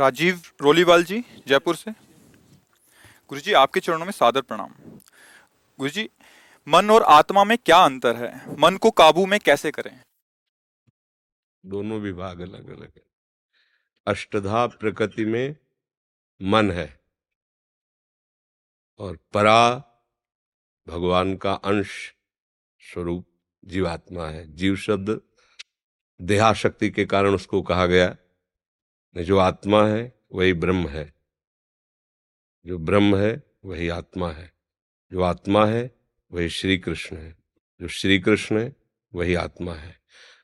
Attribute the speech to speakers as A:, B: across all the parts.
A: राजीव रोलीवाल जी, जयपुर से। गुरु जी आपके चरणों में सादर प्रणाम। गुरु जी मन और आत्मा में क्या अंतर है? मन को काबू में कैसे करें?
B: दोनों विभाग अलग अलग है। अष्टधा प्रकृति में मन है और परा भगवान का अंश स्वरूप जीवात्मा है। जीव शब्द देहाशक्ति के कारण उसको कहा गया। जो आत्मा है, वही ब्रह्म है। जो ब्रह्म है, वही आत्मा है। जो आत्मा है, वही श्री कृष्ण है। जो श्री कृष्ण है, वही आत्मा है।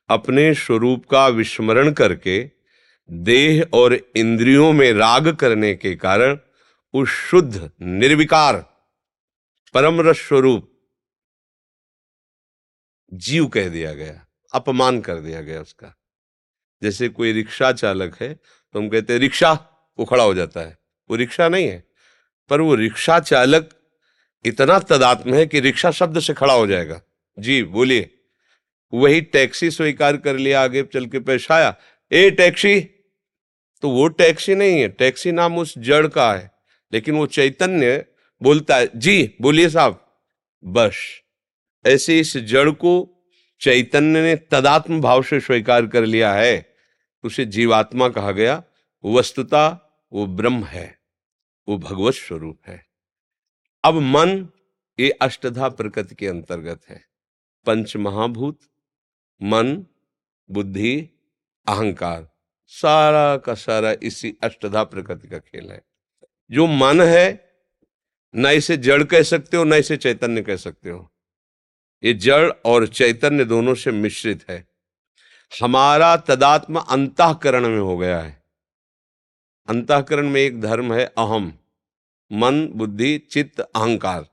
B: अपने स्वरूप का विस्मरण करके, देह और इंद्रियों में राग करने के कारण, उस शुद्ध, निर्विकार परम रस स्वरूप, जीव कह दिया गया, अपमान कर दिया गया उसका। जैसे कोई रिक्शा चालक है तो हम कहते हैं, रिक्शा, वो खड़ा हो जाता है। वो रिक्शा नहीं है, पर वो रिक्शा चालक इतना तदात्म है कि रिक्शा शब्द से खड़ा हो जाएगा। जी, बोलिए। वही टैक्सी स्वीकार कर लिया, आगे चल के पेश आया। ए, टैक्सी! तो वो टैक्सी नहीं है, टैक्सी नाम उस जड़ का है, लेकिन वो चैतन्य बोलता है। जी, बोलिए साहब। बस, ऐसे इस जड़ को चैतन्य ने तदात्म भाव से स्वीकार कर लिया है। उसे जीवात्मा कहा गया वस्तुता, वो ब्रह्म है, वो भगवत स्वरूप है। अब मन ये अष्टधा प्रकृति के अंतर्गत है। पंच महाभूत, मन, बुद्धि, अहंकार, सारा का सारा इसी अष्टधा प्रकृति का खेल है। जो मन है, न इसे जड़ कह सकते हो, न इसे चैतन्य कह सकते हो। ये जड़ और चैतन्य दोनों से मिश्रित है। हमारा तदात्म अंतकरण में हो गया है। अंतकरण में एक धर्म है अहम, मन, बुद्धि, चित्त, अहंकार।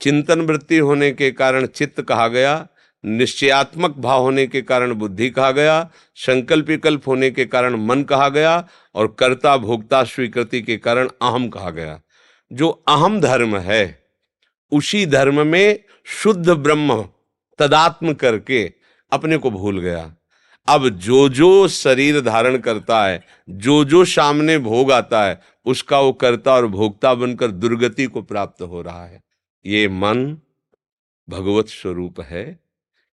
B: चिंतन वृत्ति होने के कारण चित्त कहा गया, निश्चयात्मक भाव होने के कारण बुद्धि कहा गया संकल्प विकल्प होने के कारण मन कहा गया और कर्ता भोक्ता स्वीकृति के कारण अहम कहा गया। जो अहम धर्म है, उसी धर्म में शुद्ध ब्रह्म तदात्म करके अपने को भूल गया। अब जो जो शरीर धारण करता है, जो जो सामने भोग आता है, उसका वो कर्ता और भोगता बनकर दुर्गति को प्राप्त हो रहा है। ये मन भगवत स्वरूप है।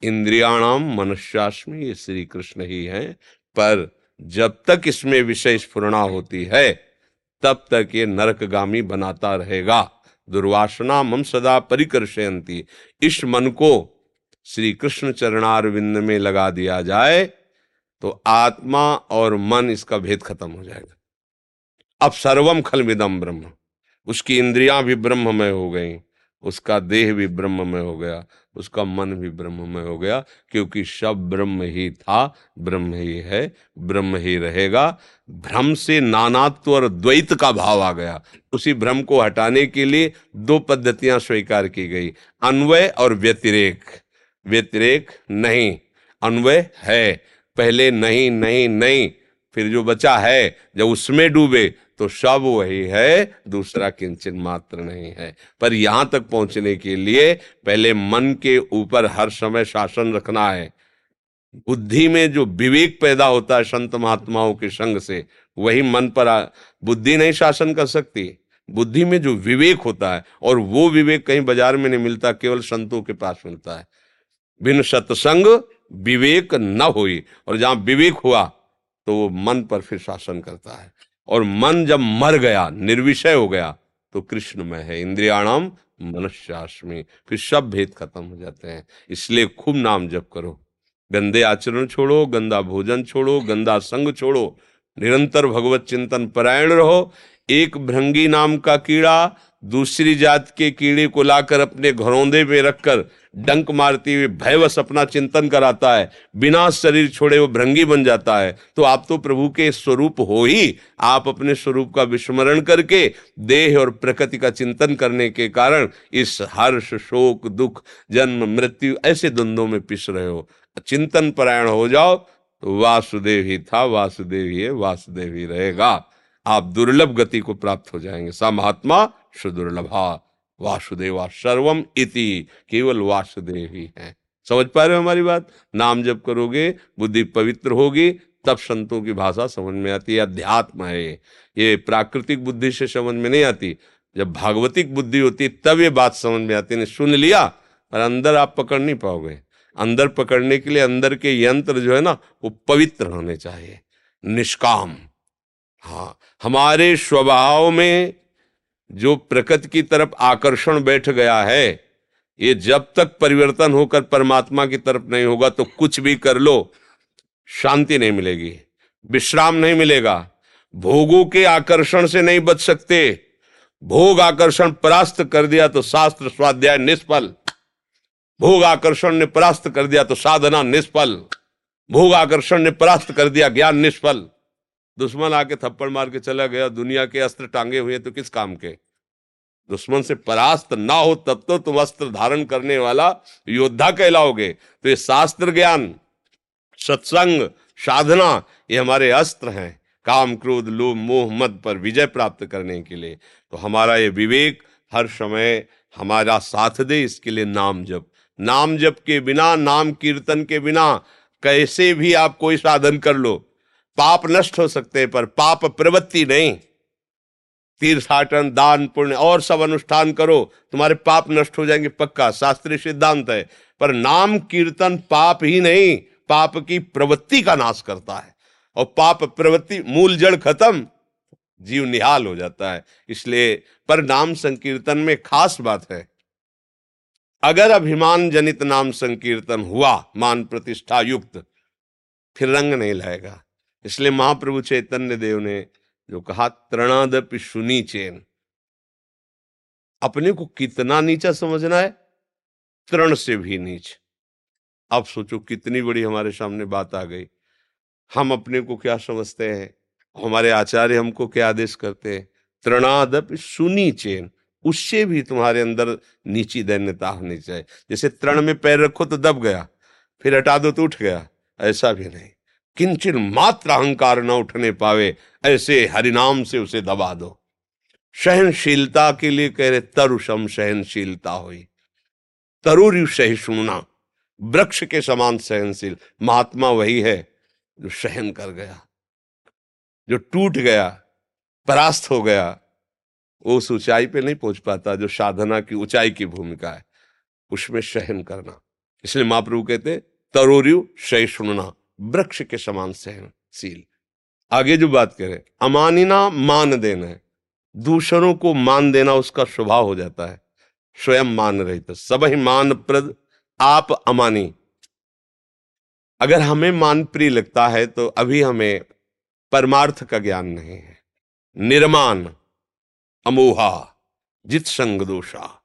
B: इंद्रियाणाम मनुष्याश्मी ये श्री कृष्ण ही है। पर जब तक इसमें विषय स्फुरणा होती है, तब तक ये नरकगामी बनाता रहेगा। दुर्वासना मम सदा परिकर्षयंती इस मन को श्री कृष्ण चरणारविंद में लगा दिया जाए तो आत्मा और मन इसका भेद खत्म हो जाएगा। अब सर्वम खलविदम ब्रह्म। उसकी इंद्रियाँ भी ब्रह्ममय हो गई। उसका देह भी ब्रह्म में हो गया, उसका मन भी ब्रह्म में हो गया, क्योंकि सब ब्रह्म ही था, ब्रह्म ही है, ब्रह्म ही रहेगा। भ्रम से नानात्व और द्वैत का भाव आ गया। उसी भ्रम को हटाने के लिए दो पद्धतियाँ स्वीकार की गई, अन्वय और व्यतिरेक। व्यतिरेक नहीं, अन्वय है, पहले नहीं नहीं नहीं, फिर जो बचा है, जब उसमें डूबे तो सब वही है, दूसरा किंचन मात्र नहीं है। पर यहाँ तक पहुँचने के लिए पहले मन के ऊपर हर समय शासन रखना है। बुद्धि में जो विवेक पैदा होता है संत महात्माओं के संग से, वही मन पर बुद्धि नहीं शासन कर सकती। बुद्धि में जो विवेक होता है, और वो विवेक कहीं बाज़ार में नहीं मिलता, केवल संतों के पास मिलता है। बिन सत्संग विवेक न हुई, और जहाँ विवेक हुआ तो वो मन पर फिर शासन करता है। और मन जब मर गया, निर्विषय हो गया तो कृष्ण में है, इंद्रियाणाम मनुष्याश्मी, फिर सब भेद खत्म हो जाते हैं। इसलिए खूब नाम जप करो। गंदे आचरण छोड़ो, गंदा भोजन छोड़ो, गंदा संग छोड़ो, निरंतर भगवत चिंतन परायण रहो, एक भृंगी नाम का कीड़ा दूसरी जात के कीड़े को लाकर अपने घरौंदे में रखकर डंक मारती हुई भयवश अपना चिंतन कराता है। बिना शरीर छोड़े वो भृंगी बन जाता है। तो आप तो प्रभु के स्वरूप हो ही। आप अपने स्वरूप का विस्मरण करके, देह और प्रकृति का चिंतन करने के कारण इस हर्ष, शोक, दुख, जन्म, मृत्यु ऐसे द्वंद्वों में पिस रहे हो। चिंतन परायण हो जाओ तो वासुदेव ही था, वासुदेव ही है, वासुदेव ही रहेगा। आप दुर्लभ गति को प्राप्त हो जाएँगे। सा महात्मा सुदुर्लभा वासुदेवा सर्वम इति, केवल वासुदेव ही है। समझ पा रहे हो हमारी बात? नाम जब करोगे, बुद्धि पवित्र होगी, तब संतों की भाषा समझ में आती है, अध्यात्म है ये। प्राकृतिक बुद्धि से समझ में नहीं आती। जब भागवतिक बुद्धि होती, तब ये बात समझ में आती। नहीं सुन लिया, पर अंदर आप पकड़ नहीं पाओगे। अंदर पकड़ने के लिए अंदर के यंत्र जो है ना, वो पवित्र होने चाहिए। निष्काम। हाँ हमारे स्वभाव में जो प्रकृति की तरफ़ आकर्षण बैठ गया है, ये जब तक परिवर्तन होकर परमात्मा की तरफ़ नहीं होगा तो कुछ भी कर लो, शांति नहीं मिलेगी, विश्राम नहीं मिलेगा। भोगों के आकर्षण से नहीं बच सकते। भोग आकर्षण परास्त कर दिया तो शास्त्र स्वाध्याय निष्फल। भोग आकर्षण ने परास्त कर दिया तो साधना निष्फल। भोग आकर्षण ने परास्त कर दिया ज्ञान निष्फल। दुश्मन आके थप्पड़ मार के चला गया, दुनिया के अस्त्र टांगे हुए तो किस काम के? दुश्मन से परास्त ना हो तब तो तुम अस्त्र धारण करने वाला योद्धा कहलाओगे। तो ये शास्त्र ज्ञान, सत्संग, साधना, ये हमारे अस्त्र हैं। काम क्रोध, लोभ, मोह, मद पर विजय प्राप्त करने के लिए। तो हमारा ये विवेक हर समय हमारा साथ दे, इसके लिए नाम जप। नाम जप के बिना, नाम कीर्तन के बिना कैसे भी आप कोई साधन कर लो पाप नष्ट हो सकते हैं, पर पाप प्रवृत्ति नहीं। तीर्थाटन, दान, पुण्य, और सब अनुष्ठान करो, तुम्हारे पाप नष्ट हो जाएँगे, पक्का, शास्त्रीय सिद्धांत है। पर नाम कीर्तन पाप ही नहीं, पाप की प्रवृत्ति का नाश करता है। और पाप प्रवृत्ति, मूल जड़ खत्म, जीव निहाल हो जाता है। इसलिए पर नाम संकीर्तन में खास बात है। अगर अभिमान जनित नाम संकीर्तन हुआ, मान प्रतिष्ठा युक्त, फिर रंग नहीं लाएगा। इसलिए महाप्रभु चैतन्य देव ने जो कहा, तृणादपि सुनी चेन। अपने को कितना नीचा समझना है? तृण से भी नीच। अब सोचो, कितनी बड़ी हमारे सामने बात आ गई। हम अपने को क्या समझते हैं? हमारे आचार्य हमको क्या आदेश करते हैं? तृणादप सुनी चेन। उससे भी तुम्हारे अंदर नीची दैन्यता होनी चाहिए। जैसे तृण में पैर रखो तो दब गया, फिर हटा दो तो उठ गया। ऐसा भी नहीं। किंचन मात्र अहंकार न उठने पावे, ऐसे हरिनाम से उसे दबा दो। सहनशीलता के लिए कह रहे, तरुषम सहनशीलता हुई। तरुर सहिष्णुना वृक्ष के समान सहनशील। महात्मा वही है जो सहन कर गया, जो टूट गया, परास्त हो गया। वो उस ऊंचाई पे नहीं पहुँच पाता, जो साधना की ऊंचाई की भूमिका है। उसमें सहन करना। इसलिए महाप्रभु कहते तरोरु सहिष्णुना वृक्ष के समान सहनशील। आगे जो बात करें, अमानिना मान देना है। दूसरों को मान देना उसका स्वभाव हो जाता है। स्वयं मान रही तो सब ही मान प्रद आप अमानी। अगर हमें मान प्रिय लगता है तो अभी हमें परमार्थ का ज्ञान नहीं है। निर्माण, अमोहा, जित संग दोषा।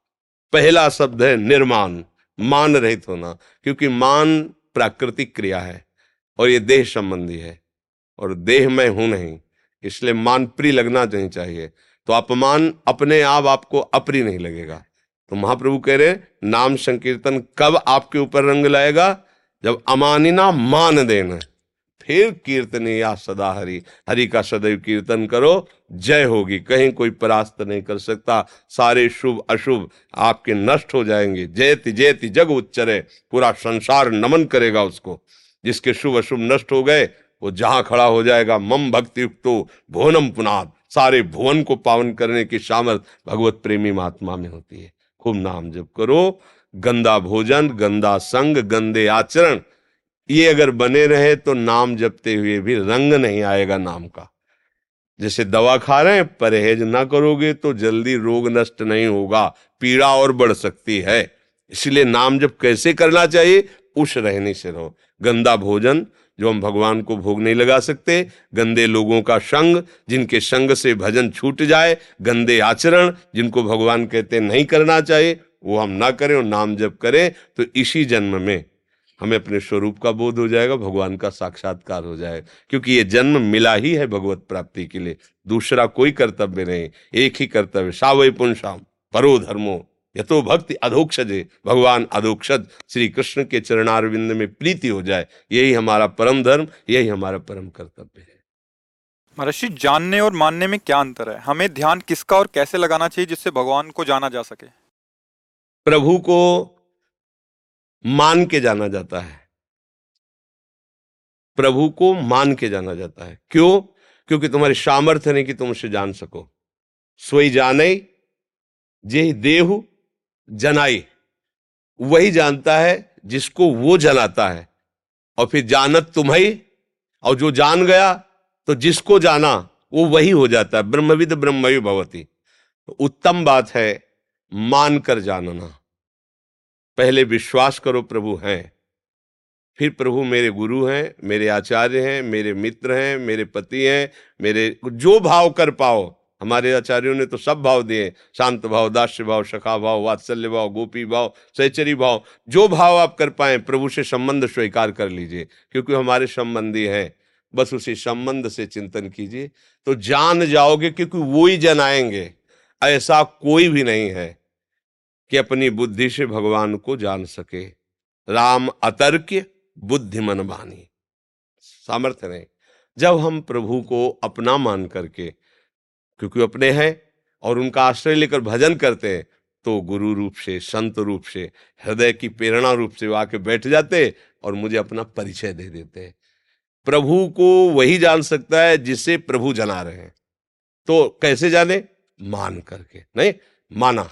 B: पहला शब्द है निर्माण, मान रहित होना, क्योंकि मान प्राकृतिक क्रिया है। और ये देह संबंधी है, और देह में हूँ नहीं, इसलिए मान प्रिय लगना नहीं चाहिए। तो अपमान अपने आप आपको अप्रिय नहीं लगेगा। तो महाप्रभु कह रहे नाम संकीर्तन कब आपके ऊपर रंग लाएगा? जब अमानिना मान देना। फिर कीर्तन या सदा हरि हरि का सदैव कीर्तन करो, जय होगी, कहीं कोई परास्त नहीं कर सकता। सारे शुभ, अशुभ आपके नष्ट हो जाएँगे। जयति जयति, जग उच्चरे, पूरा संसार नमन करेगा उसको। जिसके शुभ अशुभ नष्ट हो गए, वो जहाँ खड़ा हो जाएगा, मम भक्ति युक्तो भुवनम पुनाद। सारे भुवन को पावन करने की सामर्थ भगवत प्रेमी महात्मा में होती है। खूब नाम जप करो। गंदा भोजन, गंदा संग, गंदे आचरण, ये अगर बने रहे तो नाम जपते हुए भी रंग नहीं आएगा नाम का। जैसे दवा खा रहे हैं, परहेज ना करोगे तो जल्दी रोग नष्ट नहीं होगा, पीड़ा और बढ़ सकती है। इसलिए नाम जब कैसे करना चाहिए? उस रहने से रहो। गंदा भोजन, जो हम भगवान को भोग नहीं लगा सकते। गंदे लोगों का संग, जिनके संग से भजन छूट जाए, गंदे आचरण, जिनको भगवान कहते नहीं करना चाहिए, वो हम ना करें और नाम जब करें तो इसी जन्म में हमें अपने स्वरूप का बोध हो जाएगा, भगवान का साक्षात्कार हो जाएगा। क्योंकि ये जन्म मिला ही है भगवत प्राप्ति के लिए। दूसरा कोई कर्तव्य नहीं, एक ही कर्तव्य सावय पुंसाम परो धर्मो। यथो भक्ति अधोक्षजे भगवान अधोक्षद श्री कृष्ण के चरणारविंद में प्रीति हो जाए यही हमारा परम धर्म यही हमारा परम कर्तव्य है।
A: महर्षि जानने और मानने में क्या अंतर है? हमें ध्यान किसका और कैसे लगाना चाहिए जिससे भगवान को जाना जा सके?
B: प्रभु को मान के जाना जाता है। प्रभु को मान के जाना जाता है। क्यों? क्योंकि तुम्हारी सामर्थ्य नहीं कि तुम उसे जान सको। सोई जाने जे देहु जनाई। वही जानता है जिसको वो जनाता है। और फिर जानत तुम्हें, और जो जान गया तो जिसको जाना, वो वही हो जाता है। ब्रह्मविद ब्रह्मयु भवती। तो उत्तम बात है, मानकर जानना। पहले विश्वास करो प्रभु हैं। फिर प्रभु मेरे गुरु हैं, मेरे आचार्य हैं, मेरे मित्र हैं, मेरे पति हैं, मेरे जो भाव कर पाओ हमारे आचार्यों ने तो सब भाव दिए, शांत भाव, दास्य भाव, सखा भाव, वात्सल्य भाव, गोपी भाव, सहचरी भाव, जो भाव आप कर पाए, प्रभु से संबंध स्वीकार कर लीजिए, क्योंकि हमारे संबंधी हैं। बस उसी संबंध से चिंतन कीजिए। तो जान जाओगे, क्योंकि वो ही जन आएँगे। ऐसा कोई भी नहीं है कि अपनी बुद्धि से भगवान को जान सके। राम अतर्क्य बुद्धिमन बानी सामर्थ्य नहीं। जब हम प्रभु को अपना मान करके क्योंकि अपने हैं और उनका आश्रय लेकर भजन करते हैं तो गुरु रूप से, संत रूप से, हृदय की प्रेरणा रूप से वो आके बैठ जाते और मुझे अपना परिचय दे देते प्रभु को वही जान सकता है जिसे प्रभु जना रहे हैं। तो कैसे जाने? मान करके, नहीं, माना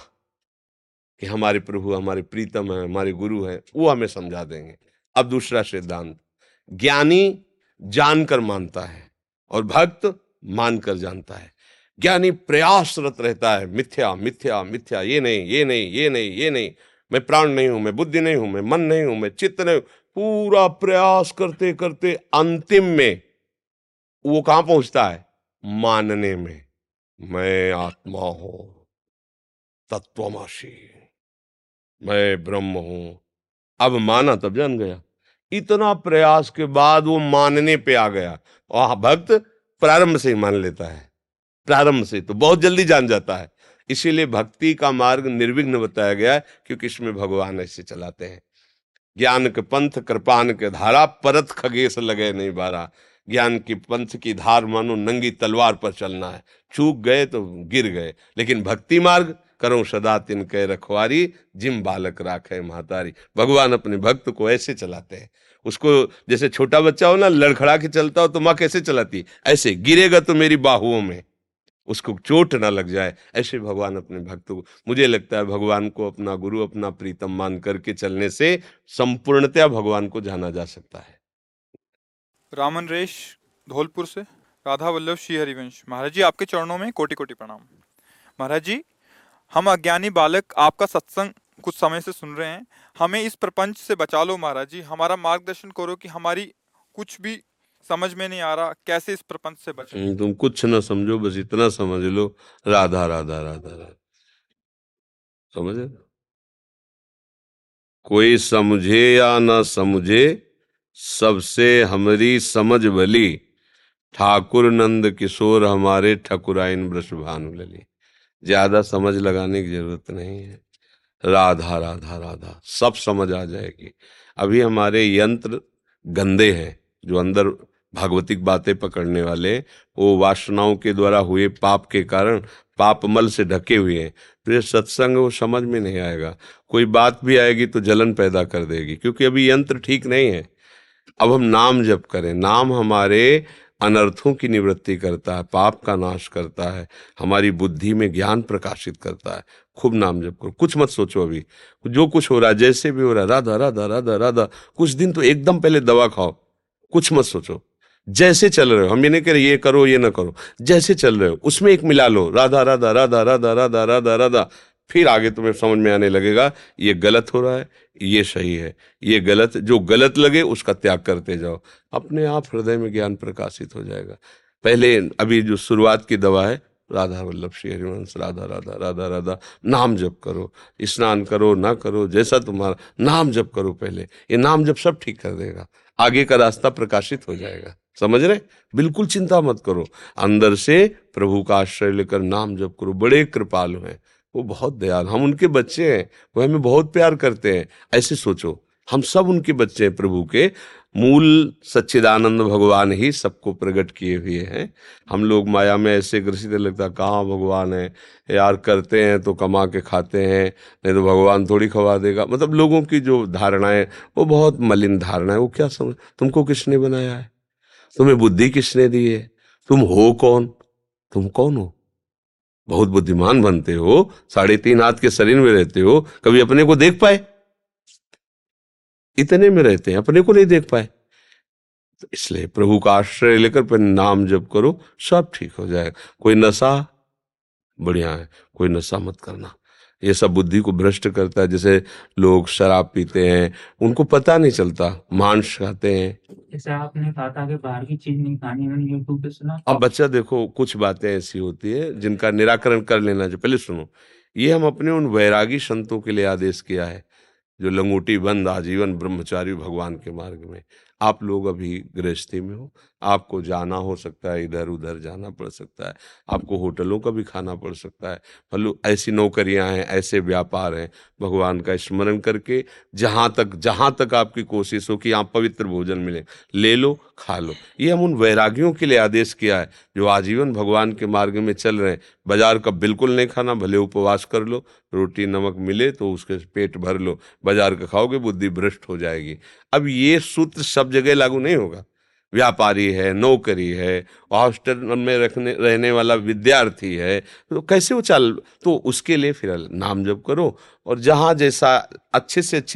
B: कि हमारे प्रभु, हमारे प्रीतम है, हमारे गुरु हैं, वो हमें समझा देंगे। अब दूसरा सिद्धांत, ज्ञानी जानकर मानता है और भक्त मानकर जानता है। ज्ञानी प्रयासरत रहता है, मिथ्या मिथ्या मिथ्या, ये नहीं ये नहीं ये नहीं ये नहीं। मैं प्राण नहीं हूँ, मैं बुद्धि नहीं हूँ, मैं मन नहीं हूँ, मैं चित्त नहीं हूँ। पूरा प्रयास करते करते अंतिम में वो कहाँ पहुँचता है? मानने में। मैं आत्मा हूँ तत्वमाशी मैं ब्रह्म हूँ। अब माना तब जान गया। इतना प्रयास के बाद वो मानने पे आ गया। और भक्त प्रारंभ से ही मान लेता है। प्रारंभ से तो बहुत जल्दी जान जाता है। इसीलिए भक्ति का मार्ग निर्विघ्न बताया गया है, क्योंकि इसमें भगवान ऐसे चलाते हैं। ज्ञान के पंथ, कृपान के धारा, परत खगेश लगे नहीं बारा। ज्ञान की पंथ की धार मानो नंगी तलवार पर चलना है। चूक गए तो गिर गए। लेकिन भक्ति मार्ग, करो सदा तिन कह रखवारी, जिम बालक राखे महातारी। भगवान अपने भक्त को ऐसे चलाते हैं। उसको जैसे छोटा बच्चा हो ना, लड़खड़ा के चलता हो तो माँ कैसे चलाती? ऐसे, गिरेगा तो मेरी बाहुओं में। उसको चोट ना लग जाए, ऐसे भगवान अपने भक्त को। मुझे लगता है भगवान को अपना गुरु, अपना प्रीतम मान करके चलने से संपूर्णतया भगवान को जाना जा सकता है।
A: रामन रेश धौलपुर से राधा वल्लभ श्री हरिवंश महाराज जी, आपके चरणों में कोटि कोटि प्रणाम। महाराज जी, हम अज्ञानी बालक आपका सत्संग कुछ समय से सुन रहे हैं। हमें इस प्रपंच से बचा लो महाराज जी। हमारा मार्गदर्शन करो कि हमारी कुछ भी समझ में नहीं आ रहा कैसे इस प्रपंच से बचे।
B: तुम कुछ ना समझो, बस इतना समझ लो। राधा राधा राधा राधा। समझे? कोई समझे या ना समझे, सबसे हमारी समझ भली ठाकुर नंद किशोर हमारे ठकुराइन ब्रश भानु लली ज़्यादा समझ लगाने की ज़रूरत नहीं है। राधा राधा राधा, सब समझ आ जाएगी। अभी हमारे यंत्र गंदे हैं, जो अंदर भागवतिक बातें पकड़ने वाले, वो वासनाओं के द्वारा हुए पाप के कारण पाप मल से ढके हुए हैं। तो ये सत्संग वो समझ में नहीं आएगा। कोई बात भी आएगी तो जलन पैदा कर देगी, क्योंकि अभी यंत्र ठीक नहीं है। अब हम नाम जप करें। नाम हमारे अनर्थों की निवृत्ति करता है, पाप का नाश करता है, हमारी बुद्धि में ज्ञान प्रकाशित करता है। खूब नाम जप करो। कुछ मत सोचो अभी। जो कुछ हो रहा है, जैसे भी हो रहा है राधा राधा राधा राधा, कुछ दिन तो एकदम पहले दवा खाओ। कुछ मत सोचो। जैसे चल रहे हो, हम ये नहीं कह रहे, ये करो, ये ना करो। जैसे चल रहे हो, उसमें एक मिला लो, राधा राधा राधा राधा राधा राधा राधा। फिर आगे तुम्हें समझ में आने लगेगा, ये गलत हो रहा है, ये सही है। ये गलत, जो गलत लगे, उसका त्याग करते जाओ। अपने आप हृदय में ज्ञान प्रकाशित हो जाएगा। पहले अभी जो शुरुआत की दवा है, राधा वल्लभ श्री हरिवंश, राधा राधा राधा राधा, नाम जप करो। स्नान करो, ना करो, जैसा तुम्हारा, नाम जप करो पहले। ये नाम जप सब ठीक कर देगा। आगे का रास्ता प्रकाशित हो जाएगा। समझ रहे? बिल्कुल चिंता मत करो। अंदर से प्रभु का आश्रय लेकर नाम जप करो। बड़े कृपालु हैं। वो बहुत दयाल। हम उनके बच्चे हैं। वो हमें बहुत प्यार करते हैं। ऐसे सोचो। हम सब उनके बच्चे हैं प्रभु के। मूल सच्चिदानंद भगवान ही सबको प्रकट किए हुए हैं। हम लोग माया में ऐसे ग्रसित लगता कहाँ भगवान है? यार, करते हैं तो कमा के खाते हैं। नहीं तो भगवान थोड़ी खवा देगा। मतलब लोगों की जो धारणाएँ, वो बहुत मलिन धारणा है वो क्या समझ? तुमको किसने बनाया है? तुम्हें बुद्धि किसने दी है? तुम हो कौन? तुम कौन हो? बहुत बुद्धिमान बनते हो, साढ़े तीन हाथ के शरीर में रहते हो, कभी अपने को देख पाए? इतने में रहते हैं, अपने को नहीं देख पाए। तो इसलिए प्रभु का आश्रय लेकर फिर नाम जप करो, सब ठीक हो जाएगा। कोई नशा? बढ़िया है, कोई नशा मत करना। ये सब बुद्धि को भ्रष्ट करता है जैसे लोग शराब पीते हैं उनको पता नहीं चलता मांस खाते हैं।
C: जैसे आपने कहा था कि बाहर की चीज़ नहीं खानी मैंने यूट्यूब पे सुना।
B: अब बच्चा देखो कुछ बातें ऐसी होती है जिनका निराकरण कर लेना चाहिए। पहले सुनो ये हम अपने उन वैरागी संतों के लिए आदेश किया है जो लंगोटी बंद आजीवन ब्रह्मचारी भगवान के मार्ग में। आप लोग अभी गृहस्थी में हो आपको जाना हो सकता है इधर उधर जाना पड़ सकता है, आपको होटलों का भी खाना पड़ सकता है। मतलब ऐसी नौकरियाँ हैं, ऐसे व्यापार हैं, भगवान का स्मरण करके जहाँ तक जहाँ तक आपकी कोशिश हो कि आप पवित्र भोजन मिले, ले लो, खा लो। ये हम उन वैरागियों के लिए आदेश किया है, जो आजीवन भगवान के मार्ग में चल रहे हैं। बाज़ार का बिल्कुल नहीं खाना, भले उपवास कर लो, रोटी, नमक मिले तो उसके पेट भर लो। बाज़ार का खाओगे, बुद्धि भ्रष्ट हो जाएगी। अब ये सूत्र सब जगह लागू नहीं होगा। व्यापारी है, नौकरी है, हॉस्टल में रखने, रहने वाला विद्यार्थी है तो कैसे वो चल तो उसके लिए फिर नाम जप करो और जहाँ जैसा अच्छे से अच्छी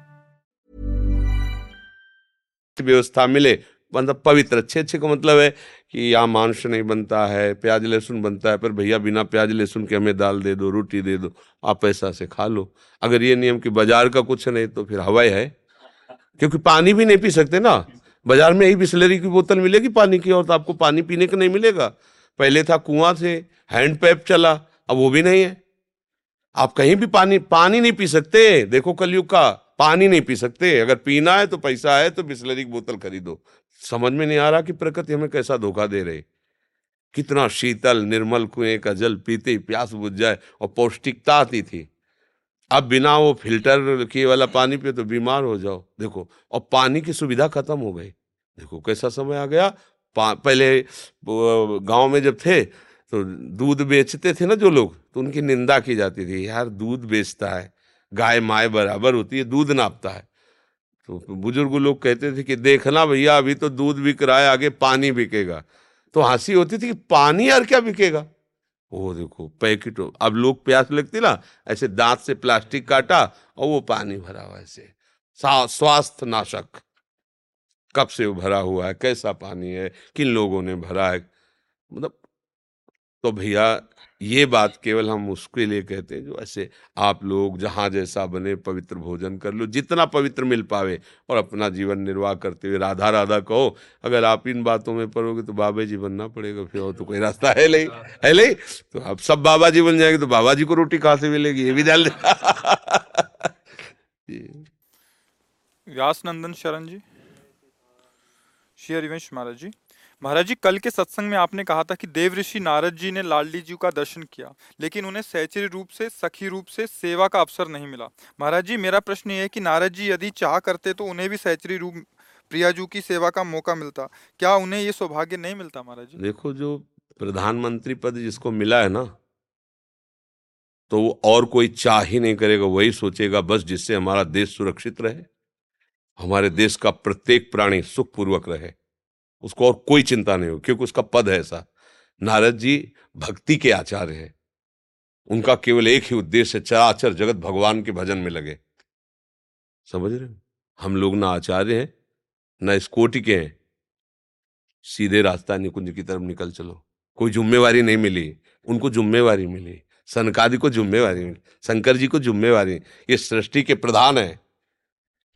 B: व्यवस्था मिले। मतलब पवित्र अच्छे अच्छे का मतलब है कि यहाँ मांस नहीं बनता है, प्याज लहसुन बनता है, पर भैया बिना प्याज लहसुन के हमें दाल दे दो, रोटी दे दो, आप पैसा से खा लो। अगर ये नियम कि बाज़ार का कुछ नहीं तो फिर हवाई है, क्योंकि पानी भी नहीं पी सकते ना। बाज़ार में यही बिस्लरी की बोतल मिलेगी पानी की और तो आपको पानी पीने का नहीं मिलेगा। पहले था कुआँ से, हैंड पैप चला, अब वो भी नहीं है। आप कहीं भी पानी पानी नहीं पी सकते। देखो कलयुग का पानी नहीं पी सकते। अगर पीना है तो पैसा है तो बिस्लरी की बोतल खरीदो। समझ में नहीं आ रहा कि प्रकृति हमें कैसा धोखा दे रही। कितना शीतल, निर्मल कुएँ का जल पीते ही प्यास बुझ जाए और पौष्टिकता आती थी। अब बिना वो फ़िल्टर किए वाला पानी पिए तो बीमार हो जाओ। देखो, और पानी की सुविधा खत्म हो गई। देखो कैसा समय आ गया। पहले गाँव में जब थे तो दूध बेचते थे ना जो लोग तो उनकी निंदा की जाती थी, यार दूध बेचता है। गाय माए बराबर होती है, दूध नापता है। तो बुज़ुर्ग लोग कहते थे कि देखना भैया, अभी तो दूध बिक रहा है, आगे पानी बिकेगा। तो हँसी होती थी कि पानी यार क्या बिकेगा? वो देखो, पैकेट, अब लोग प्यास लगती ना, ऐसे दांत से प्लास्टिक काटा और वो पानी भरा हुआ ऐसे। स्वास्थ्य नाशक कब से वो भरा हुआ है, कैसा पानी है, किन लोगों ने भरा है? मतलब तो भैया ये बात केवल हम उसके लिए कहते हैं जो ऐसे आप लोग जहाँ जैसा बने पवित्र भोजन कर लो, जितना पवित्र मिल पावे और अपना जीवन निर्वाह करते हुए राधा राधा कहो। अगर आप इन बातों में पढ़ोगे तो बाबा जी बनना पड़ेगा, फिर और तो कोई रास्ता है नहीं है नहीं? तो आप सब बाबा जी बन जाएँगे तो बाबा जी को रोटी कहाँ से मिलेगी? ये भी डाल
A: व्यास नंदन शरण जी, श्री हरिवंश महाराज जी। महाराज जी, कल के सत्संग में आपने कहा था कि देव ऋषि नारद जी ने लाडली जी का दर्शन किया, लेकिन उन्हें सहचरी रूप से, सखी रूप से सेवा का अवसर नहीं मिला। महाराज जी, मेरा प्रश्न ये है कि नारद जी यदि चाह करते तो उन्हें भी सहचरी रूप प्रियाजू की सेवा का मौका मिलता। क्या उन्हें ये सौभाग्य नहीं मिलता महाराज जी?
B: देखो, जो प्रधानमंत्री पद जिसको मिला है ना तो वो और कोई चाह ही नहीं करेगा, वही सोचेगा, बस जिससे हमारा देश सुरक्षित रहे, हमारे देश का प्रत्येक प्राणी सुखपूर्वक रहे। उसको और कोई चिंता नहीं हो क्योंकि उसका पद है ऐसा। नारद जी भक्ति के आचार्य हैं। उनका केवल एक ही उद्देश्य है, चराचर जगत भगवान के भजन में लगे। समझ रहे हम लोग ना आचार्य हैं, ना इस कोटि के हैं। सीधे रास्ता निकुंज की तरफ़ निकल चलो। कोई जुम्मेवारी नहीं मिली। उनको जिम्मेवारी मिली। सनकादि को जुम्मेवारी मिली। शंकर जी को जिम्मेवारी। ये सृष्टि के प्रधान है।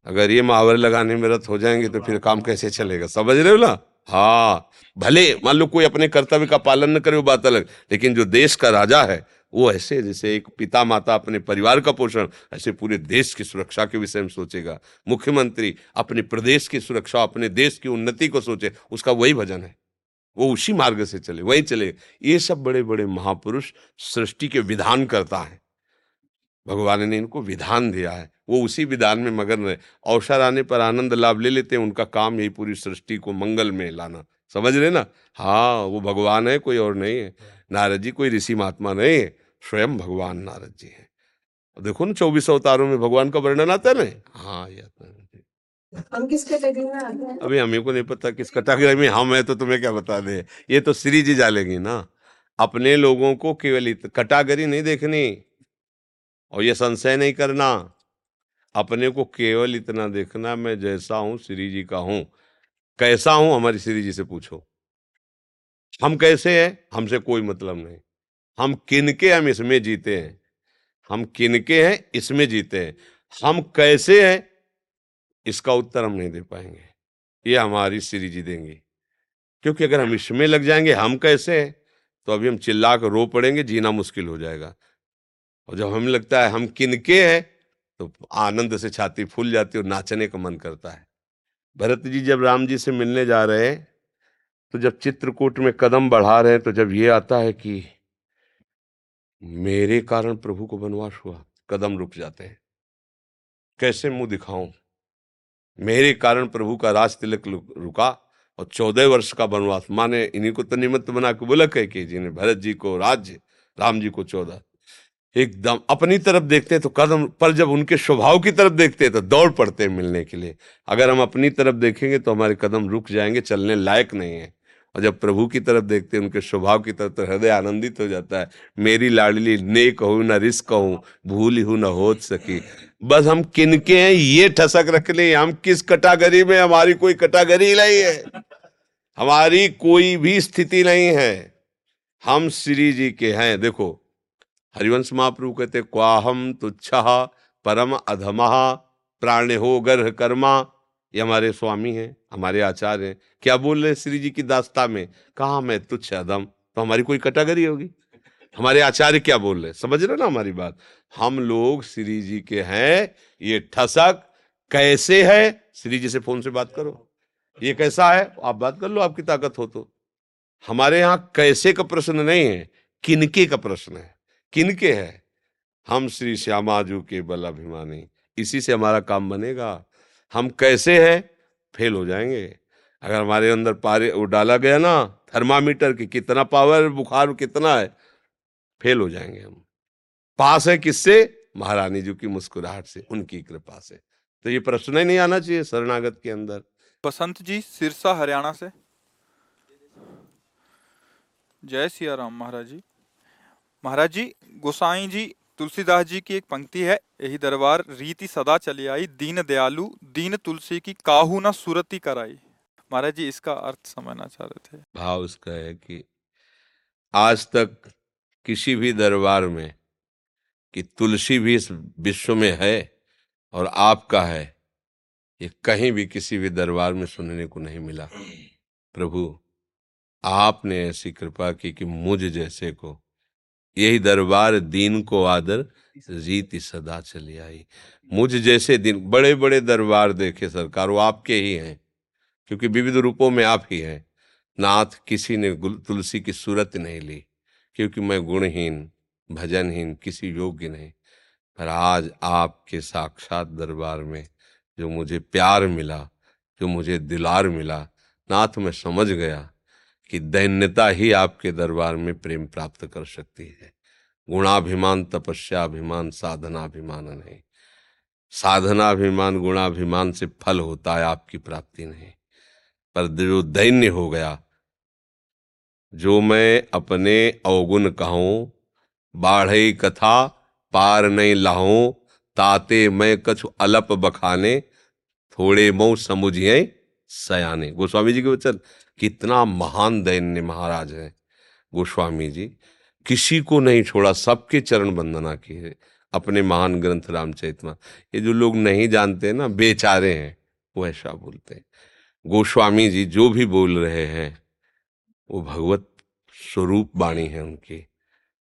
B: अगर ये मुहावरे लगाने में रत हो जाएँगे तो फिर काम कैसे चलेगा? समझ रहे हो ना? हाँ भले, मान लो कोई अपने कर्तव्य का पालन न करे वो बात अलग, लेकिन जो देश का राजा है, वो ऐसे जैसे एक पिता माता अपने परिवार का पोषण, ऐसे पूरे देश की सुरक्षा के विषय में सोचेगा। मुख्यमंत्री अपने प्रदेश की सुरक्षा, अपने देश की उन्नति को सोचे, उसका वही भजन है। वो उसी मार्ग से चले, वही चले। ये सब बड़े बड़े महापुरुष सृष्टि के विधान करता है। भगवान ने इनको विधान दिया है। वो उसी विधान में मगन रहे। अवसर आने पर आनंद लाभ ले लेते हैं उनका काम यही पूरी सृष्टि को मंगल में लाना। समझ रहे ना? हाँ वो भगवान है कोई और नहीं है। नारद जी कोई ऋषि महात्मा नहीं है। स्वयं भगवान नारद जी है। देखो ना चौबीस अवतारों में भगवान का वर्णन आता है ना? हाँ ये आता है।
D: हम किस कैटेगरी में आते हैं?
B: अभी हमें को नहीं पता किस कैटेगरी में हम है तो तुम्हें क्या बता दे? ये तो श्री जी डालेंगी ना। अपने लोगों को केवल कटागरी नहीं देखनी। और ये संशय नहीं करना। अपने को केवल इतना देखना मैं जैसा हूँ, श्री जी का हूँ। कैसा हूँ, हमारी श्री जी से पूछो। हम कैसे हैं? हमसे कोई मतलब नहीं। हम किनके हम इसमें जीते हैं? हम किनके हैं, इसमें जीते हैं। हम कैसे हैं? इसका उत्तर हम नहीं दे पाएँगे। ये हमारी श्री जी देंगे। क्योंकि अगर हम इसमें लग जाएँगे, हम कैसे हैं? तो अभी हम चिल्ला कर रो पड़ेंगे, जीना मुश्किल हो जाएगा। और जब हमें लगता है हम किनके हैं तो आनंद से छाती फूल जाती और नाचने का मन करता है। भरत जी जब राम जी से मिलने जा रहे हैं तो जब चित्रकूट में कदम बढ़ा रहे हैं तो जब ये आता है कि मेरे कारण प्रभु को वनवास हुआ, कदम रुक जाते हैं। कैसे मुँह दिखाऊँ? मेरे कारण प्रभु का राज तिलक रुका और चौदह वर्ष का वनवास। माने इन्हीं को तो निमित्त बना के बोला कह के जी ने भरत जी को राज्य, राम जी को चौदह। एकदम अपनी तरफ़ देखते हैं तो कदम, पर जब उनके स्वभाव की तरफ़ देखते हैं तो दौड़ पड़ते हैं मिलने के लिए। अगर हम अपनी तरफ़ देखेंगे तो हमारे कदम रुक जाएँगे, चलने लायक नहीं है। और जब प्रभु की तरफ़ देखते हैं, उनके स्वभाव की तरफ़ तो हृदय आनंदित हो जाता है। मेरी लाडली ने कहूँ न रिस्क कहूँ भूल हूँ ना हो सकी। बस हम किनके हैं, ये ठसक रख ले, हम किस कटागरी में, हमारी कोई कटागरी नहीं है। हमारी कोई भी स्थिति नहीं है। हम श्री जी के हैं। देखो हरिवंश महाप्रभु कहते क्वाहम तुच्छ परम अधम प्राण हो गर्भ कर्मा। ये हमारे स्वामी हैं, हमारे आचार्य हैं। क्या बोल रहे श्री जी की दास्ता में? कहा मैं तुच्छ अधम? तो हमारी कोई कटागरी होगी। हमारे आचार्य क्या बोल रहे समझ रहे ना हमारी बात? हम लोग श्री जी के हैं, ये ठसक कैसे है? श्री जी से फ़ोन से बात करो। ये कैसा है? आप बात कर लो, आपकी ताकत हो तो। हमारे यहाँ कैसे का प्रश्न नहीं है किनके का प्रश्न है? किनके है? हम श्री श्यामा श्यामाजू के बल अभिमानी। इसी से हमारा काम बनेगा। हम कैसे हैं? फेल हो जाएँगे। अगर हमारे अंदर पारे वो डाला गया ना, थर्मामीटर की कितना पावर, बुखार कितना है, फेल हो जाएँगे हम। पास है किससे? महारानी जी की मुस्कुराहट से, उनकी कृपा से। तो ये प्रश्न ही नहीं आना चाहिए शरणागत के अंदर।
A: बसंत जी, सिरसा, हरियाणा से। जय सिया राम महाराज जी। महाराज जी, गोसाई जी, तुलसीदास जी की एक पंक्ति है, यही दरबार रीति सदा चली आई, दीन दयालु, दीन तुलसी की काहू ना सुरती कराई। महाराज जी, इसका अर्थ समझना चाह रहे थे।
B: भाव उसका है कि आज तक किसी भी दरबार में कि तुलसी भी इस विश्व में है और आपका है, ये कहीं भी किसी भी दरबार में सुनने को नहीं मिला। प्रभु, आपने ऐसी कृपा की कि मुझ जैसे को यही दरबार दीन को आदर रीति सदा चली आई। मुझ जैसे दिन बड़े बड़े दरबार देखे सरकार वो आपके ही हैं क्योंकि विविध रूपों में आप ही हैं। नाथ किसी ने तुलसी की सूरत नहीं ली क्योंकि मैं गुणहीन भजनहीन किसी योग्य नहीं। पर आज आपके साक्षात दरबार में जो मुझे प्यार मिला जो मुझे दिलार मिला नाथ मैं समझ गया कि दैन्यता ही आपके दरबार में प्रेम प्राप्त कर सकती है। गुणाभिमान तपस्याभिमान साधनाभिमान नहीं। साधनाभिमान, गुणाभिमान से फल होता है, आपकी प्राप्ति नहीं। पर जो दैन्य हो गया, जो मैं अपने अवगुण कहूँ बाढ़ई कथा पार नहीं लाहूं ताते मैं कछु अलप बखाने, थोड़े मऊ समुझिए सयाने। गोस्वामी जी के वचन कितना महान दैन्य महाराज है, गोस्वामी जी। किसी को नहीं छोड़ा, सबके चरण वंदना की है अपने महान ग्रंथ रामचरितमा। ये जो लोग नहीं जानते ना, बेचारे हैं, वो ऐसा बोलते हैं। गोस्वामी जी जो भी बोल रहे हैं, वो भगवत स्वरूप वाणी है उनकी।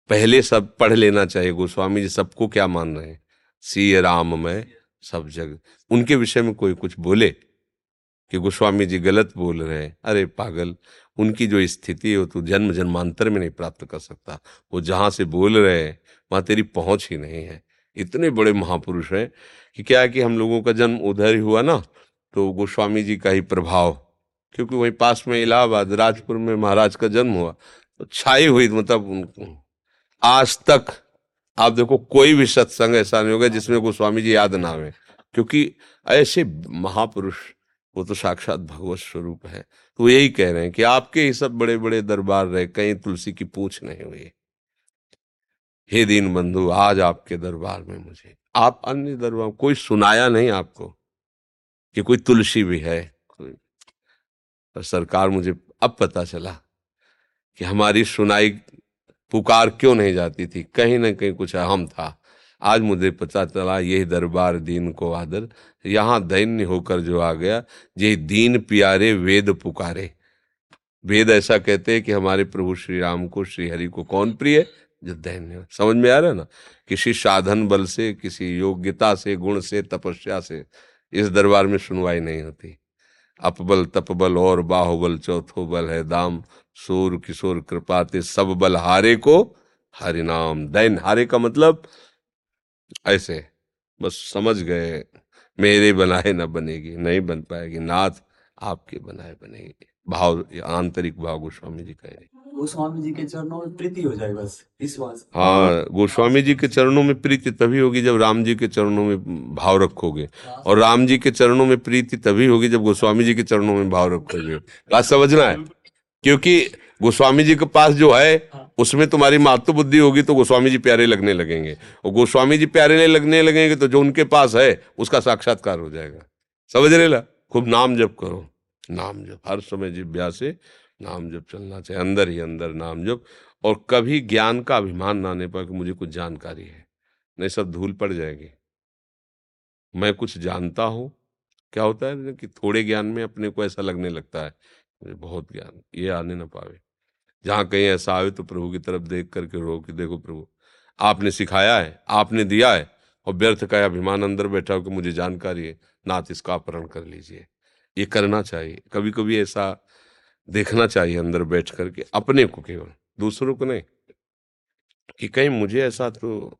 B: पहले सब पढ़ लेना चाहिए, गोस्वामी जी सबको क्या मान रहे हैं? सी राम में सब जग। उनके विषय में कोई कुछ बोले? कि गोस्वामी जी गलत बोल रहे हैं। अरे पागल, उनकी जो स्थिति है वो तो जन्म जन्मांतर में नहीं प्राप्त कर सकता। वो जहाँ से बोल रहे हैं, वहाँ तेरी पहुँच ही नहीं है। इतने बड़े महापुरुष हैं कि क्या है कि हम लोगों का जन्म उधर ही हुआ ना तो गोस्वामी जी का ही प्रभाव। क्योंकि वहीं पास में इलाहाबाद, राजपुर में महाराज का जन्म हुआ। तो छाई हुई मतलब उनको। आज तक आप देखो कोई भी सत्संग ऐसा नहीं होगा जिसमें गोस्वामी जी याद ना आवे क्योंकि ऐसे महापुरुष वो तो साक्षात भगवत स्वरूप है। तो यही कह रहे हैं कि आपके ही सब बड़े बड़े दरबार रहे कहीं तुलसी की पूछ नहीं हुई। हे दीन बंधु आज आपके दरबार में मुझे, आप अन्य दरबार, कोई सुनाया नहीं आपको कि कोई तुलसी भी है? पर सरकार मुझे अब पता चला कि हमारी सुनाई, पुकार क्यों नहीं जाती थी? कहीं ना कहीं कुछ अहम था। आज मुझे पता चला, यही दरबार दीन को आदर। यहाँ दैन्य होकर जो आ गया ये दीन प्यारे वेद पुकारे। वेद ऐसा कहते हैं कि हमारे प्रभु श्री राम को, श्री हरि को कौन प्रिय जो दैन्य समझ में आ रहा है ना? किसी साधन बल से, किसी योग्यता से, गुण से, तपस्या से इस दरबार में सुनवाई नहीं होती। अपबल तपबल और बाहुबल चौथो बल है दाम। सूर किशोर कृपाते सब बल हारे को हरिनाम। दैन हारे का मतलब ऐसे बस समझ गए मेरे बनाए ना बनेगी नहीं बन पाएगी नाथ आपके बनाए बनेगी। भाव आंतरिक भाव गोस्वामी जी कह रहे
E: गोस्वामी जी के चरणों में प्रीति हो जाए बस विश्वास
B: हाँ गोस्वामी जी के चरणों में प्रीति तभी होगी जब राम जी के चरणों में भाव रखोगे। और राम जी के चरणों में प्रीति तभी होगी जब गोस्वामी जी के चरणों में भाव रखोगे। बात समझना है? क्योंकि गोस्वामी जी के पास जो है हाँ। उसमें तुम्हारी मातृ बुद्धि होगी तो गोस्वामी जी प्यारे लगने लगेंगे। और गोस्वामी जी प्यारे लगने लगेंगे तो जो उनके पास है उसका साक्षात्कार हो जाएगा। समझ रहे ला खूब नाम जप करो। नाम जप। हर समय जिव्या से नाम जप चलना चाहिए। अंदर ही अंदर नाम जप। और कभी ज्ञान का अभिमान ना आने पर कि मुझे कुछ जानकारी है। नहीं सब धूल पड़ जाएगी। मैं कुछ जानता हूँ। क्या होता है कि थोड़े ज्ञान में अपने को ऐसा लगने लगता है बहुत ज्ञान, ये आने ना पावे। जहाँ कहीं ऐसा आवे तो प्रभु की तरफ़ देख करके रो कि देखो प्रभु। आपने सिखाया है, आपने दिया है, और व्यर्थ का अभिमान अंदर बैठा हो कि मुझे जानकारी है, नाथ इसका अपहरण कर लीजिए। ये करना चाहिए कभी कभी ऐसा देखना चाहिए अंदर बैठ करके, अपने को केवल, दूसरों को नहीं। कि कहीं मुझे ऐसा तो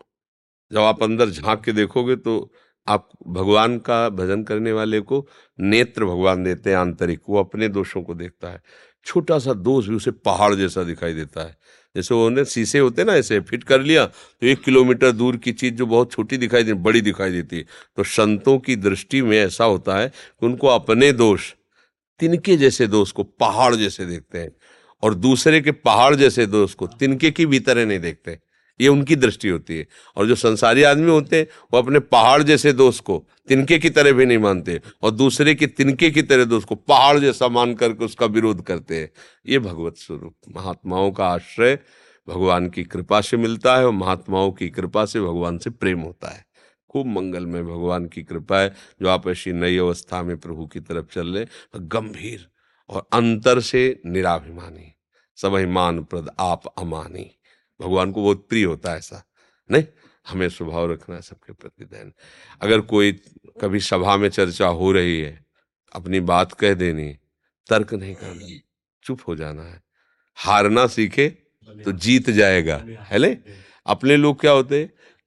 B: जब आप अंदर झाँक के देखोगे तो आप भगवान का भजन करने वाले को नेत्र भगवान देते हैं, आंतरिक, वो अपने दोषों को देखता है। छोटा सा दोष भी उसे पहाड़ जैसा दिखाई देता है। जैसे वो शीशे होते ना, ऐसे फिट कर लिया तो एक किलोमीटर दूर की चीज़ जो बहुत छोटी दिखाई दे बड़ी दिखाई देती है। तो संतों की दृष्टि में ऐसा होता है कि उनको अपने दोष, तिनके जैसे दोष को पहाड़ जैसे देखते हैं और दूसरे के पहाड़ जैसे दोष को तिनके की भी तरह नहीं देखते। ये उनकी दृष्टि होती है। और जो संसारी आदमी होते हैं, वो अपने पहाड़ जैसे दोस्त को तिनके की तरह भी नहीं मानते, और दूसरे के तिनके की तरह दोस्त को पहाड़ जैसा मान करके उसका विरोध करते हैं। ये भगवत स्वरूप, महात्माओं का आश्रय, भगवान की कृपा से मिलता है, और महात्माओं की कृपा से भगवान से प्रेम होता है। खूब मंगल में भगवान की कृपा है, जो आप ऐसी नई अवस्था में प्रभु की तरफ़ चल रहे गंभीर और अंतर से निराभिमानी। सब मान प्रद आप अमानी। भगवान को बहुत प्रिय होता है ऐसा। नहीं हमें स्वभाव रखना है सबके प्रति दैन। अगर कोई कभी सभा में चर्चा हो रही है अपनी बात कह देनी तर्क नहीं करना चुप हो जाना है। हारना सीखे तो जीत जाएगा है ले अपने लोग क्या होते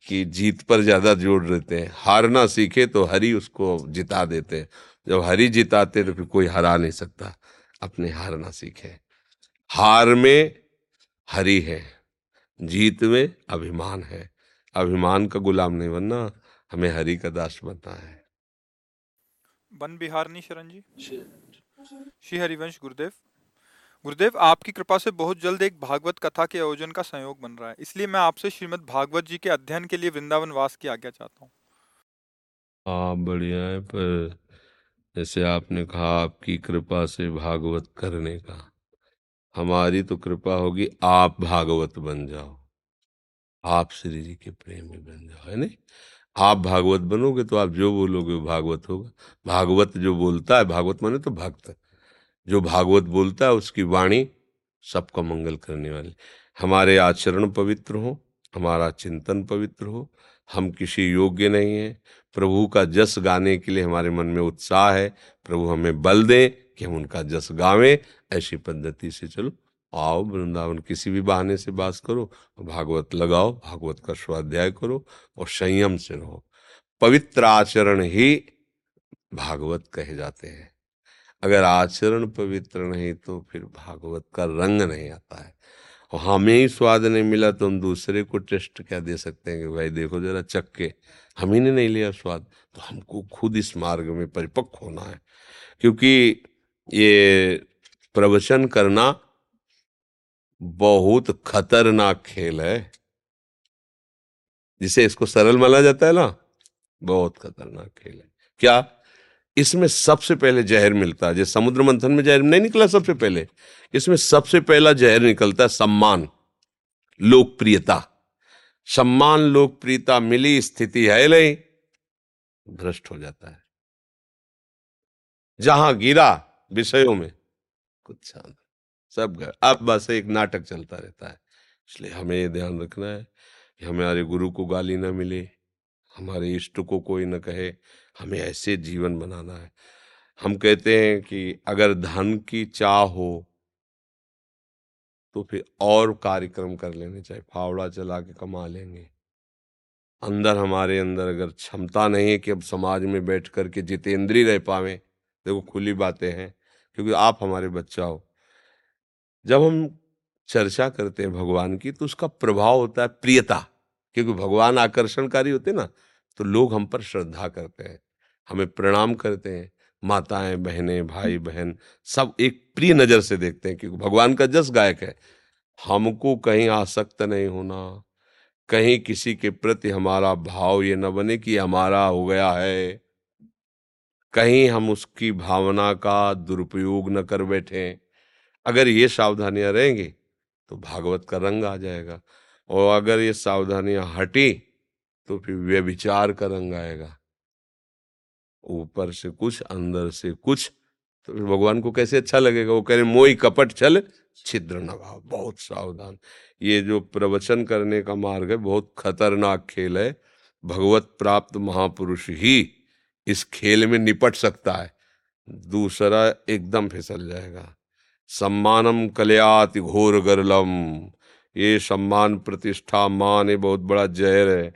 B: कि जीत पर ज़्यादा ज़ोर देते हैं। हारना सीखे तो हरी उसको जिता देते हैं। जब हरी जिताते तो फिर कोई हरा नहीं सकता। अपने हारना सीखे। हार में हरी है। जीत में अभिमान है। अभिमान का गुलाम नहीं बनना हमें हरि का दास बनना है।
A: वन बिहारनी शरण जी? श्री हरिवंश गुरुदेव। गुरुदेव आपकी कृपा से बहुत जल्द एक भागवत कथा के आयोजन का संयोग बन रहा है। इसलिए मैं आपसे श्रीमद भागवत जी के अध्ययन के लिए वृंदावन वास की आज्ञा चाहता हूँ।
B: हाँ बढ़िया है पर जैसे आपने कहा आपकी कृपा से भागवत करने का। हमारी तो कृपा होगी, आप भागवत बन जाओ। आप श्री जी के प्रेम में बन जाओ, है नहीं? आप भागवत बनोगे तो आप जो बोलोगे वो भागवत होगा। भागवत जो बोलता है, भागवत माने तो भक्त। जो भागवत बोलता है, उसकी वाणी सबका मंगल करने वाली। हमारे आचरण पवित्र हो, हमारा चिंतन पवित्र हो, हम किसी योग्य नहीं है। प्रभु का जस गाने के लिए हमारे मन में उत्साह है, प्रभु हमें बल दें। कि हम उनका जस गावें, ऐसी पद्धति से चलो। आओ वृंदावन, किसी भी बहाने से बास करो, भागवत लगाओ, भागवत का स्वाध्याय करो और संयम से रहो। पवित्र आचरण ही भागवत कहे जाते हैं। अगर आचरण पवित्र नहीं तो फिर भागवत का रंग नहीं आता है। और हमें ही स्वाद नहीं मिला तो हम दूसरे को टेस्ट क्या दे सकते हैं कि भाई देखो जरा चक के हम ही ने नहीं लिया स्वाद तो हमको खुद इस मार्ग में परिपक्व होना है। क्योंकि ये प्रवचन करना बहुत खतरनाक खेल है। जिसे इसको सरल माना जाता है ना, बहुत खतरनाक खेल है। क्या? इसमें सबसे पहले जहर मिलता है। जैसे समुद्र मंथन में जहर नहीं निकला सबसे पहले। इसमें सबसे पहला जहर निकलता है सम्मान, लोकप्रियता। सम्मान, लोकप्रियता मिली, स्थिति है नहीं, भ्रष्ट हो जाता है। जहाँ गिरा विषयों में। कुछ शांत। सब गए अब बस एक नाटक चलता रहता है। इसलिए हमें ये ध्यान रखना है कि हमारे गुरु को गाली ना मिले हमारे इष्ट को कोई ना कहे हमें ऐसे जीवन बनाना है। हम कहते हैं कि अगर धन की चाह हो तो फिर और कार्यक्रम कर लेने चाहिए फावड़ा चला के कमा लेंगे। अंदर हमारे अंदर अगर क्षमता नहीं है कि अब समाज में बैठ कर के जितेंद्री रह पावे देखो खुली बातें हैं। क्योंकि आप हमारे बच्चा हो। जब हम चर्चा करते हैं भगवान की तो उसका प्रभाव होता है प्रियता, क्योंकि भगवान आकर्षणकारी होते ना तो लोग हम पर श्रद्धा करते हैं, हमें प्रणाम करते हैं, माताएँ, बहनें, भाई, बहन, सब एक प्रिय नज़र से देखते हैं, क्योंकि भगवान का जस गायक है। हमको कहीं आसक्त नहीं होना, कहीं किसी के प्रति हमारा भाव ये न बने कि हमारा हो गया है। कहीं हम उसकी भावना का दुरुपयोग न कर बैठे। अगर ये सावधानियाँ रहेंगी तो भागवत का रंग आ जाएगा। और अगर ये सावधानियाँ हटी तो फिर व्यभिचार का रंग आएगा। ऊपर से कुछ, अंदर से कुछ तो फिर भगवान को कैसे अच्छा लगेगा? वो कह रहे, मोई कपट चल छिद्र नभाव बहुत सावधान। ये जो प्रवचन करने का मार्ग है, बहुत खतरनाक खेल है। भगवत प्राप्त महापुरुष ही इस खेल में निपट सकता है। दूसरा एकदम फिसल जाएगा। सम्मानम कल्याति घोर गरलम। ये सम्मान प्रतिष्ठा मान, ये बहुत बड़ा जहर है।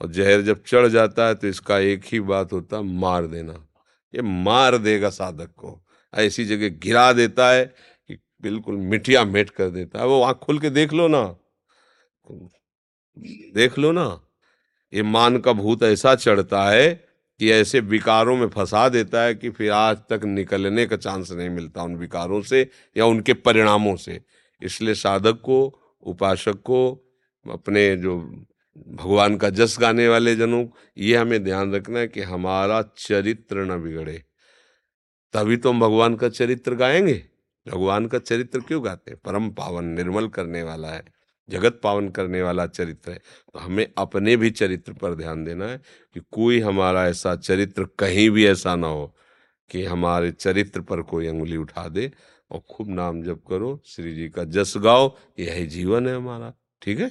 B: और जहर जब चढ़ जाता है तो इसका एक ही बात होता है, मार देना। ये मार देगा साधक को। ऐसी जगह गिरा देता है कि बिल्कुल मिटिया मेट कर देता है। वो आँख खोल के देख लो ना। देख लो ना। ये मान का भूत ऐसा चढ़ता है कि ऐसे विकारों में फंसा देता है कि फिर आज तक निकलने का चांस नहीं मिलता उन विकारों से या उनके परिणामों से। इसलिए साधक को, उपासक को, अपने जो भगवान का जस गाने वाले जनों, ये हमें ध्यान रखना है कि हमारा चरित्र न बिगड़े। तभी तो हम भगवान का चरित्र गाएँगे। भगवान का चरित्र क्यों गाते हैं? परम पावन निर्मल करने वाला है। जगत पावन करने वाला चरित्र है तो हमें अपने भी चरित्र पर ध्यान देना है कि कोई हमारा ऐसा चरित्र कहीं भी ऐसा ना हो कि हमारे चरित्र पर कोई उंगली उठा दे और खूब नाम जप करो, श्री जी का जस गाओ, यही जीवन है हमारा। ठीक है?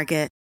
F: Target.